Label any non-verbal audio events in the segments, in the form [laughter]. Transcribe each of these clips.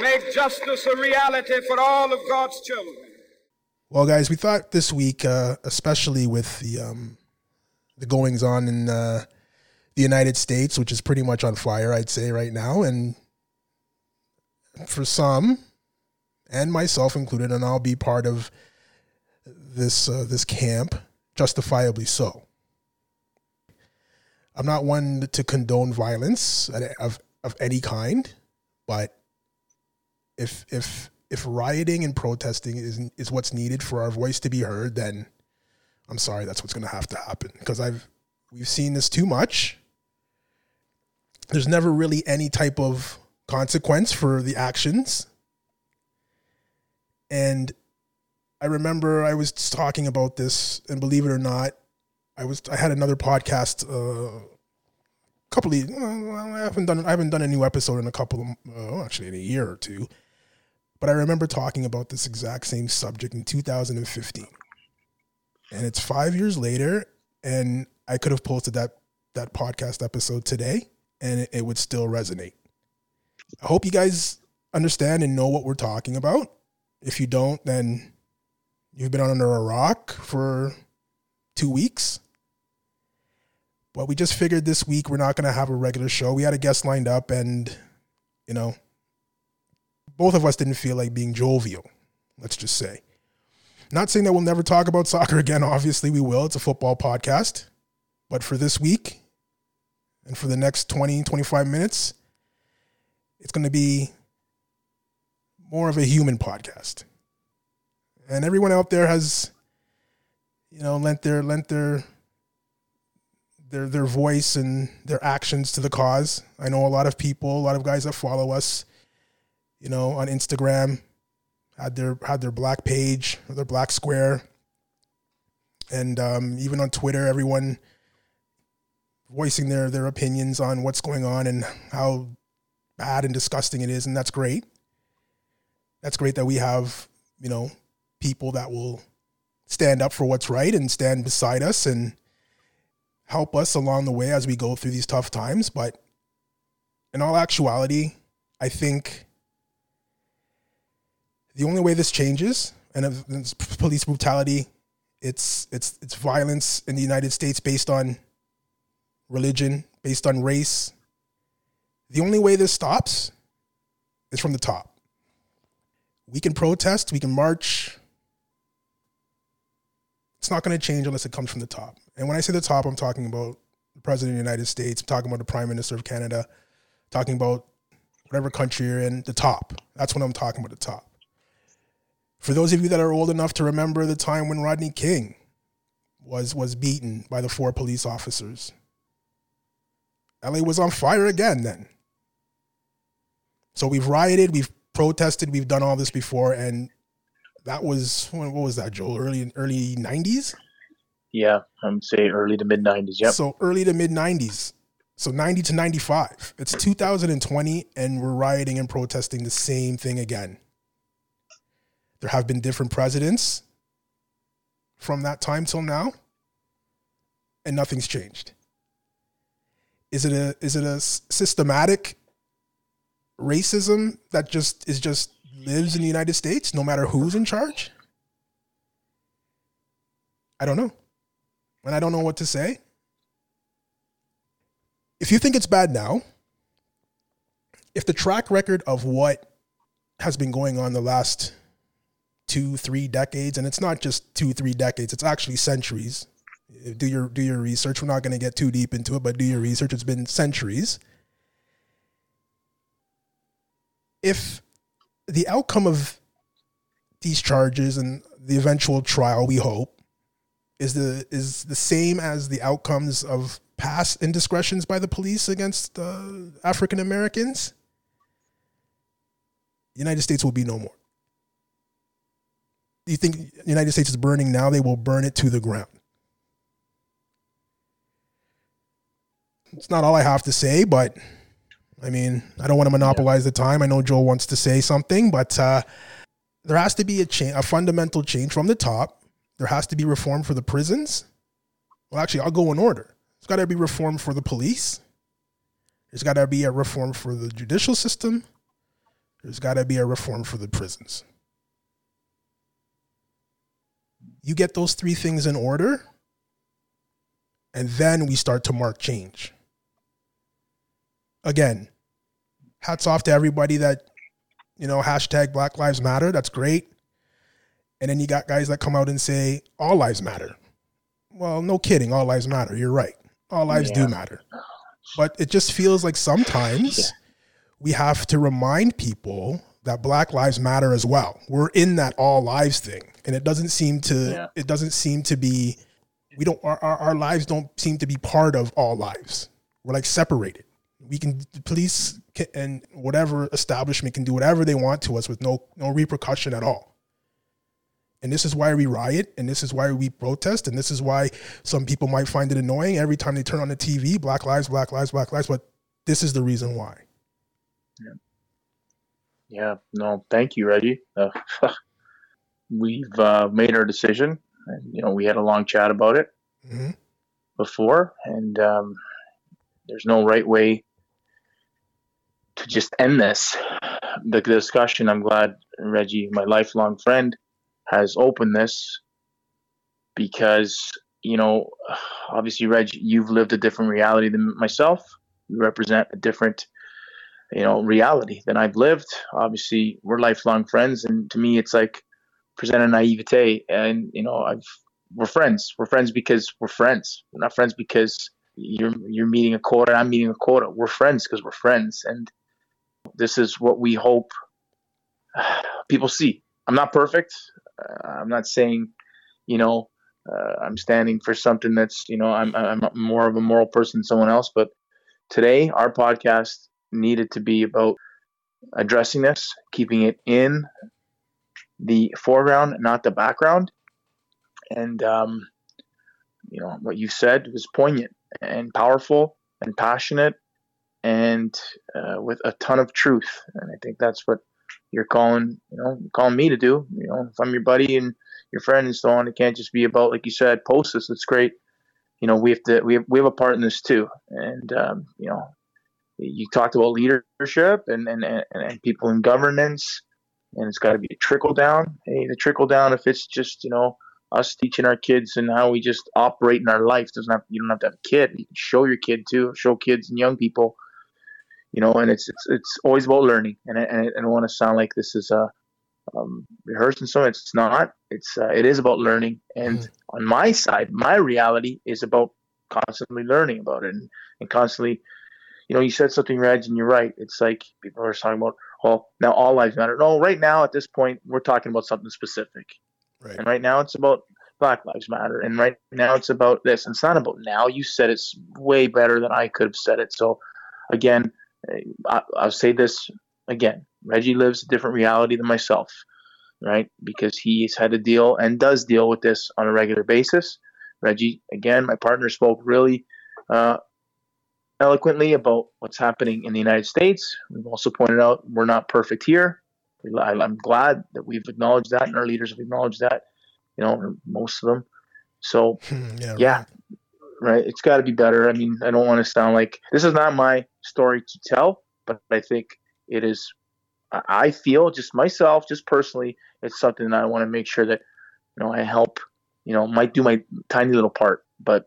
make justice a reality for all of God's children. Well, guys, we thought this week, uh, especially with the um, the goings on in uh, the United States, which is pretty much on fire, I'd say right now, and for some, and myself included, and I'll be part of this uh, this camp, justifiably so. I'm not one to condone violence of of any kind, but if if if rioting and protesting is is what's needed for our voice to be heard, then I'm sorry, that's what's going to have to happen because I've we've seen this too much. There's never really any type of consequence for the actions. And I remember I was talking about this, and believe it or not, I was I had another podcast uh, a couple of I haven't done I haven't done a new episode in a couple of uh, actually in a year or two, but I remember talking about this exact same subject in 2015, and it's five years later, and I could have posted that that podcast episode today, and it, it would still resonate. I hope you guys understand and know what we're talking about. If you don't, then You've been under a rock for two weeks. But we just figured this week we're not going to have a regular show. We had a guest lined up, and, you know, both of us didn't feel like being jovial, let's just say. Not saying that we'll never talk about [laughs] soccer again. Obviously, we will. It's a football podcast. But for this week and for the next 20, 25 minutes, it's going to be more of a human podcast and everyone out there has, you know, lent their lent their their their voice and their actions to the cause. I know a lot of people, a lot of guys that follow us, you know, on Instagram, had their had their black page or their black square, and um, even on Twitter, everyone voicing their their opinions on what's going on and how bad and disgusting it is, and that's great. That's great that we have you know people that will stand up for what's right and stand beside us and help us along the way as we go through these tough times. But in all actuality, I think the only way this changes, and it's police brutality, it's it's it's violence in the United States based on religion, based on race. The only way this stops is from the top. We can protest, we can march, it's not going to change unless it comes from the top. And when I say the top, I'm talking about the president of the United States, I'm talking about the prime minister of Canada, talking about whatever country you're in, the top. That's what I'm talking about, the top. For those of you that are old enough to remember the time when Rodney King was was beaten by the four police officers. LA was on fire again then. So we've rioted, we've protested, we've done all this before, and that was what was that, Joel? Early early nineties. Yeah, I'm say early to mid nineties. Yep. So early to mid nineties. So 90 to 95. It's 2020 and we're rioting and protesting the same thing again. There have been different presidents from that time till now and nothing's changed. Is it a is it a systematic racism that just is just lives in the United States, no matter who's in charge? I don't know. And I don't know what to say. If you think it's bad now, if the track record of what has been going on the last two, three decades, and it's not just two, three decades, it's actually centuries. Do your do your research. We're not going to get too deep into it, but do your research. It's been centuries. If the outcome of these charges and the eventual trial, we hope, is the is the same as the outcomes of past indiscretions by the police against uh, African Americans, the United States will be no more. You think the United States is burning now? They will burn it to the ground. It's not all I have to say, but I mean, I don't want to monopolize the time. I know Joe wants to say something, but uh, there has to be a change, a fundamental change from the top. There has to be reform for the prisons. Well, actually, I'll go in order. There's got to be reform for the police. There's got to be a reform for the judicial system. There's got to be a reform for the prisons. You get those three things in order, and then we start to mark change. Again, hats off to everybody that, you know, hashtag Black Lives Matter. That's great. And then you got guys that come out and say, all lives matter. Well, no kidding. All lives matter. You're right. All lives yeah. do matter. But it just feels like sometimes we have to remind people that Black Lives Matter as well. We're in that all lives thing. And it doesn't seem to, yeah. it doesn't seem to be, we don't, our, our our, lives don't seem to be part of all lives. We're like separated we can the police can, and whatever establishment can do whatever they want to us with no no repercussion at all. And this is why we riot, and this is why we protest, and this is why some people might find it annoying every time they turn on the TV, Black Lives, Black Lives, Black Lives. But this is the reason why. Yeah. Yeah. No, thank you, Reggie. Uh, [laughs] we've uh, made our decision, and you know we had a long chat about it mm-hmm. before, and um, there's no right way to just end this the discussion i'm glad reggie my lifelong friend has opened this because you know obviously reggie you've lived a different reality than myself you represent a different you know reality than i've lived obviously we're lifelong friends and to me it's like present a naivete and you know i've we're friends we're friends because we're friends we're not friends because you're you're meeting a quota i'm meeting a quota we're friends because we're friends and this is what we hope [sighs] people see. I'm not perfect. Uh, I'm not saying, you know, uh, I'm standing for something that's, you know, I'm, I'm more of a moral person than someone else. But today, our podcast needed to be about addressing this, keeping it in the foreground, not the background. And, um, you know, what you said was poignant and powerful and passionate and uh, with a ton of truth. And I think that's what you're calling, you know, calling me to do. You know, if I'm your buddy and your friend and so on, it can't just be about, like you said, post this. It's great. You know, we have to, we have, we have a part in this too. And, um, you know, you talked about leadership and, and, and, and people in governance, and it's got to be a trickle down. Hey, the trickle down, if it's just, you know, us teaching our kids and how we just operate in our life doesn't have, you don't have to have a kid. You can show your kid too, show kids and young people you know, and it's it's, it's always about learning. And I, and I don't want to sound like this is a um, rehearsing something. It's not. It's uh, it is about learning. And mm. on my side, my reality is about constantly learning about it and, and constantly. You know, you said something, Reg, and you're right. It's like people are talking about, well, now all lives matter. No, right now at this point, we're talking about something specific. Right. And right now it's about Black Lives Matter. And right now it's about this. And it's not about now. You said it's way better than I could have said it. So, again, I, I'll say this again. Reggie lives a different reality than myself, right? Because he's had to deal and does deal with this on a regular basis. Reggie, again, my partner spoke really uh, eloquently about what's happening in the United States. We've also pointed out we're not perfect here. I'm glad that we've acknowledged that, and our leaders have acknowledged that. You know, most of them. So, [laughs] yeah, yeah right? It's got to be better. I mean, I don't want to sound like this is not my story to tell, but I think it is. I feel just myself, just personally, it's something that I want to make sure that you know I help. You know, might do my tiny little part, but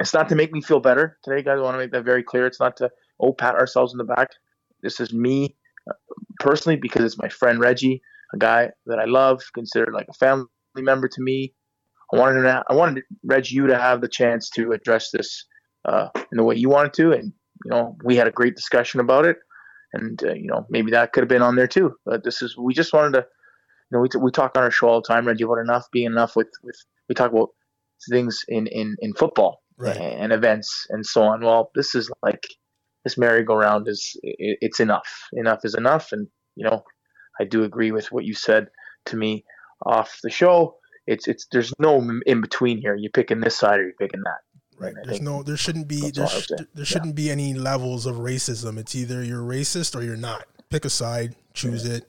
it's not to make me feel better today, guys. I want to make that very clear. It's not to oh pat ourselves in the back. This is me uh, personally because it's my friend Reggie, a guy that I love, considered like a family member to me. I wanted to, I wanted Reg you to have the chance to address this uh, in the way you wanted to, and you know we had a great discussion about it, and uh, you know maybe that could have been on there too. But this is we just wanted to, you know, we, we talk on our show all the time, Reggie, about enough being enough with with we talk about things in in in football right. and, events and so on. Well, this is like this merry-go-round is it, it's enough. Enough is enough, and you know I do agree with what you said to me off the show. It's it's there's no in between here. You're picking this side or you're picking that. Right. There's no. There shouldn't be. There, sh- there shouldn't yeah. be any levels of racism. It's either you're racist or you're not. Pick a side. Choose yeah. it.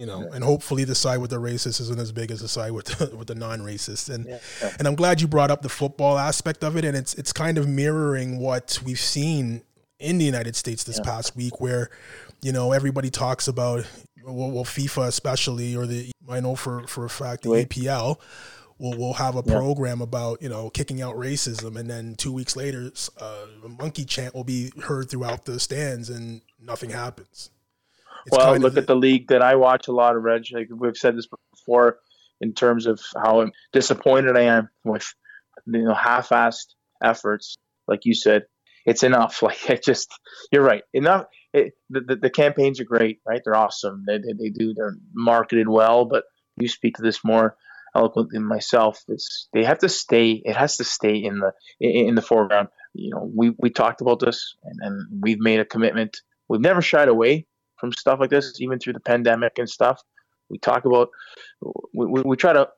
You know, yeah. and hopefully the side with the racist isn't as big as the side with the, [laughs] with the non-racist. And and I'm glad you brought up the football aspect of it. And it's it's kind of mirroring what we've seen in the United States this past week, where you know everybody talks about well, well, FIFA especially, or the I know for for a fact the Wait. APL will will have a program about you know kicking out racism, and then two weeks later, uh, a monkey chant will be heard throughout the stands, and nothing happens. It's well, look at the league that I watch a lot of, Reg. Like we've said this before, in terms of how disappointed I am with you know half-assed efforts. Like you said, it's enough. [laughs] Like it just, you're right. Enough. It, the, the, the campaigns are great, right? They're awesome. They, they, they do. They're marketed well, but you speak to this more eloquent than myself. It's they have to stay. It has to stay in the in, in the foreground. You know, we we talked about this, and, and we've made a commitment. We've never shied away from stuff like this, even through the pandemic and stuff. We talk about we, we, we try to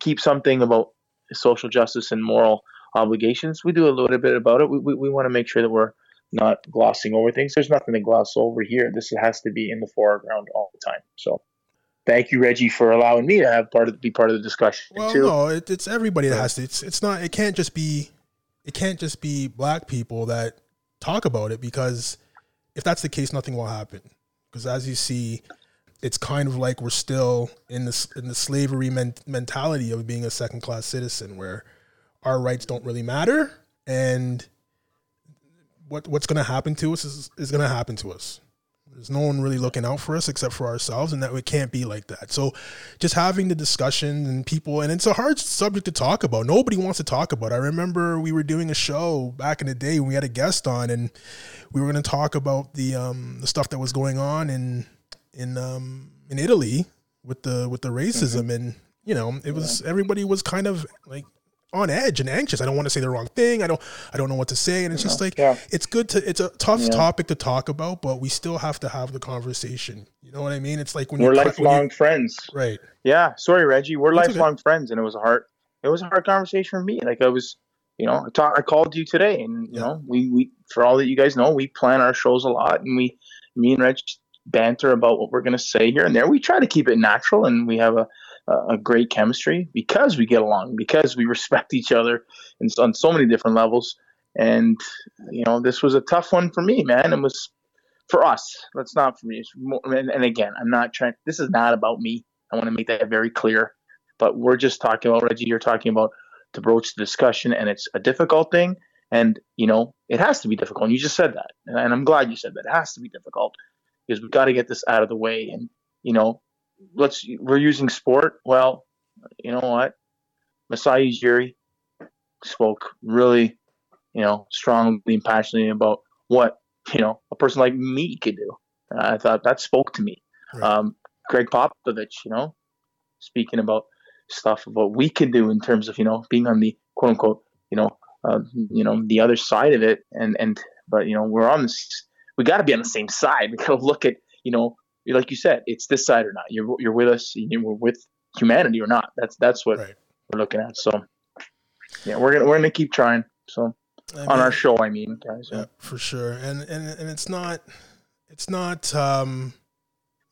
keep something about social justice and moral obligations. We do a little bit about it. We, we, we want to make sure that we're not glossing over things. There's nothing to gloss over here. This has to be in the foreground all the time. So thank you, Reggie, for allowing me to have part of be part of the discussion. Well, too. no, it, it's everybody that has to. It's it's not. It can't just be. It can't just be black people that talk about it because if that's the case, nothing will happen. Because as you see, it's kind of like we're still in this in the slavery men- mentality of being a second class citizen, where our rights don't really matter, and what what's going to happen to us is, is going to happen to us. There's no one really looking out for us except for ourselves, and that it can't be like that. So, just having the discussion and people, and it's a hard subject to talk about. Nobody wants to talk about. I remember we were doing a show back in the day when we had a guest on, and we were going to talk about the um, the stuff that was going on in in um, in Italy with the with the racism, mm-hmm. and you know, it was yeah. everybody was kind of like on edge and anxious. I don't want to say the wrong thing. I don't I don't know what to say. And it's just like yeah. it's good to it's a tough yeah. topic to talk about, but we still have to have the conversation. You know what I mean? It's like when we're lifelong friends. Right. Yeah. Sorry, Reggie. We're That's lifelong okay. friends and it was a hard it was a hard conversation for me. Like I was you know, I talk, I called you today and you yeah. know, we we for all that you guys know, we plan our shows a lot and we me and Reg banter about what we're gonna say here and there. We try to keep it natural and we have a a great chemistry because we get along, because we [laughs] respect each other in, on so many different levels. And you know, this was a tough one for me, man. It was for us. That's not for me. More, and, and again, I'm not trying. This is not about me. I want to make that very clear. But we're just talking about Reggie. You're talking about to broach the discussion, and it's a difficult thing. And you know, it has to be difficult. And you just said that, and I'm glad you said that. It has to be difficult because we've got to get this out of the way. And you know, let's we're using sport. Well, you know what? Masai Ujiri spoke really, you know, strongly and passionately about what you know a person like me could do. Uh, I thought that spoke to me. Right. Um, Gregg Popovich, you know, speaking about stuff of what we can do in terms of you know being on the quote unquote you know uh, you know the other side of it and and but you know we're on this we got to be on the same side [laughs] we got to look at you know like you said, it's this side or not. You're you're with us. You're with humanity or not. That's that's what right. we're looking at. So yeah, we're gonna we're gonna keep trying. So I mean, on our show, I mean, guys. Yeah. yeah, for sure. And and and it's not it's not um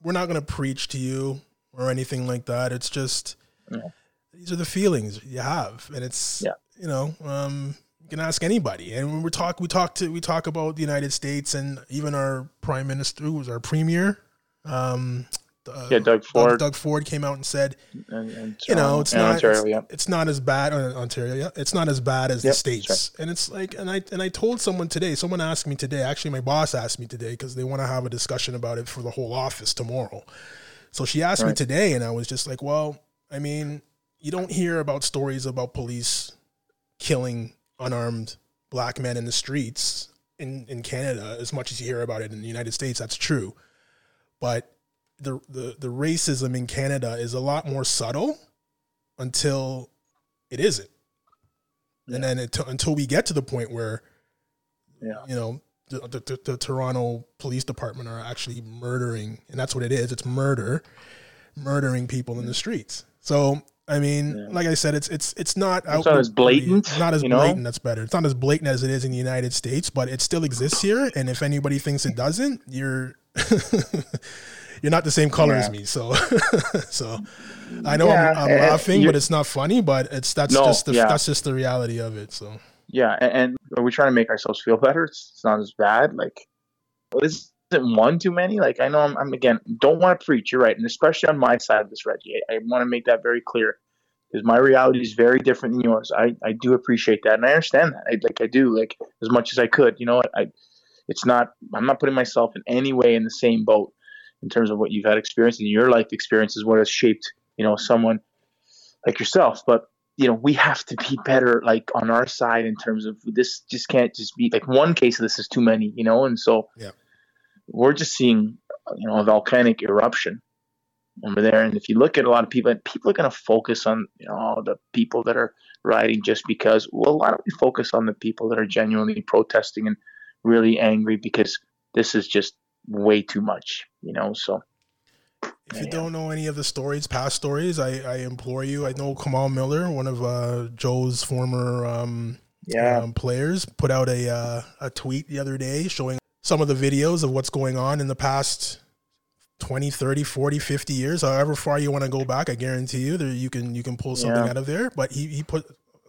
we're not gonna preach to you or anything like that. It's just yeah. these are the feelings you have, and it's yeah. you know um you can ask anybody. And when we talk, we talk to we talk about the United States and even our prime minister, who was our premier, um, uh, yeah, Doug Ford. Doug, Doug, Ford came out and said, and, and you know, it's not Ontario, it's, yeah. it's, not as bad uh, Ontario, yeah, it's not as bad as yep, the states. Right. And it's like, and I and I told someone today. Someone asked me today. Actually, my boss asked me today because they want to have a discussion about it for the whole office tomorrow. So she asked right. me today, and I was just like, well, I mean, you don't hear about stories about police killing unarmed black men in the streets in in Canada as much as you hear about it in the United States. That's true but the, the the racism in Canada is a lot more subtle until it isn't, yeah. and then it, until we get to the point where, yeah. you know, the, the, the, Toronto Police Department are actually murdering, and that's what it is. It's murder, murdering people in the streets. So I mean, yeah. like I said, it's it's it's not it's not as blatant. Not as blatant. Know? That's better. It's not as blatant as it is in the United States, but it still exists here. And if anybody thinks it doesn't, you're [laughs] you're not the same color yeah. as me. So [laughs] so I know yeah, I'm, I'm laughing, but it's not funny. But it's that's no, just the that's just the reality of it. So yeah, and, and are we trying to make ourselves feel better? It's, not as bad. Like, this isn't one too many. Like, I know I'm, I'm again don't want to preach. You're right, and especially on my side of this, Reggie. I, I want to make that very clear because my reality is very different than yours. I, I do appreciate that, and I understand that. I, like I do, like as much as I could. You know, I it's not. I'm not putting myself in any way in the same boat in terms of what you've had experience in your life experience is what has shaped you know someone like yourself. But you know, we have to be better, like on our side in terms of this. Just can't just be like one case of this is too many, you know. And so, yeah, we're just seeing, you know, a volcanic eruption over there. And if you look at a lot of people, people are going to focus on, you know, the people that are rioting just because. Well, why don't we focus on the people that are genuinely protesting and really angry because this is just way too much, you know. So if you don't know any of the stories, past stories, I, I implore you. I know Kamal Miller, one of uh, Joe's former um, yeah. um, players, put out a uh, a tweet the other day showing some of the videos of what's going on in the past 20, 30, 40, 50 years, however far you want to go back. I guarantee you there you can you can pull something yeah. out of there. But he, he put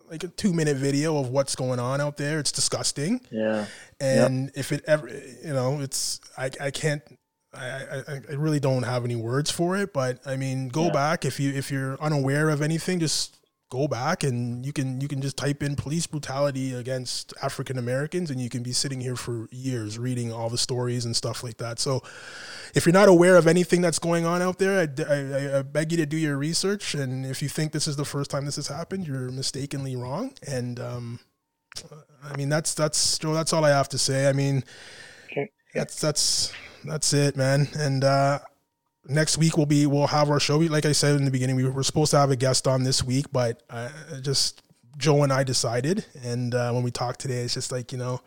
like a two minute video of what's going on out there. It's disgusting. Yeah. And yep. if it ever, you know, it's I I can't I, I, I really don't have any words for it, but I mean, go yeah. back if you if you're unaware of anything, just go back and you can you can just type in police brutality against African Americans, and you can be sitting here for years reading all the stories and stuff like that. So, if you're not aware of anything that's going on out there, I, I, I beg you to do your research. And if you think this is the first time this has happened, you're mistakenly wrong. And um, I mean, that's that's Joe. That's all I have to say. I mean, okay. that's that's that's it, man. And uh, next week we'll be we'll have our show. Like I said in the beginning, we were supposed to have a guest on this week, but uh, just Joe and I decided. And uh, when we talked today, it's just like you know,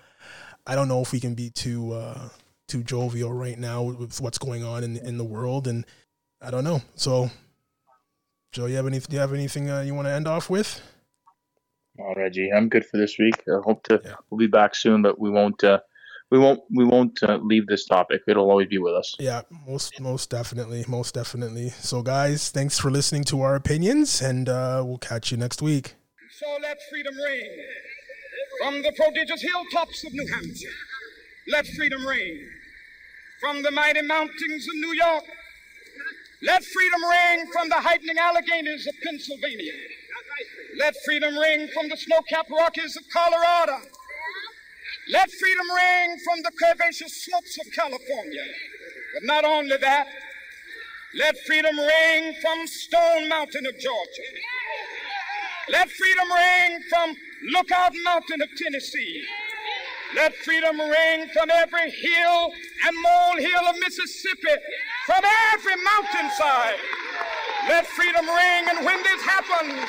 I don't know if we can be too uh, too jovial right now with what's going on in in the world, and I don't know. So, Joe, you have any? Do you have anything uh, you want to end off with? Oh, Reggie, I'm good for this week. I hope to. Yeah. We'll be back soon, but we won't. Uh, we won't we won't uh, leave this topic. It'll always be with us. Yeah, most most definitely, most definitely. So, guys, thanks for listening to our opinions, and uh, we'll catch you next week. So let freedom ring from the prodigious hilltops of New Hampshire. Let freedom ring from the mighty mountains of New York. Let freedom ring from the heightening Alleghenies of Pennsylvania. Let freedom ring from the snow-capped Rockies of Colorado. Let freedom ring from the curvaceous slopes of California. But not only that, let freedom ring from Stone Mountain of Georgia. Let freedom ring from Lookout Mountain of Tennessee. Let freedom ring from every hill and molehill of Mississippi, from every mountainside. Let freedom ring, and when this happens,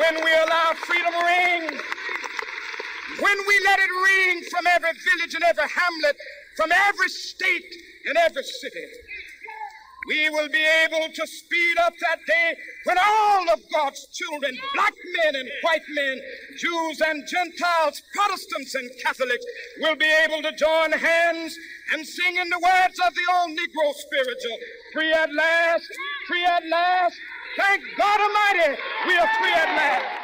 when we allow freedom ring, when we let it ring from every village and every hamlet, from every state and every city, we will be able to speed up that day when all of God's children, black men and white men, Jews and Gentiles, Protestants and Catholics, will be able to join hands and sing in the words of the old Negro spiritual free at last, free at last. Thank God Almighty, we are free at last.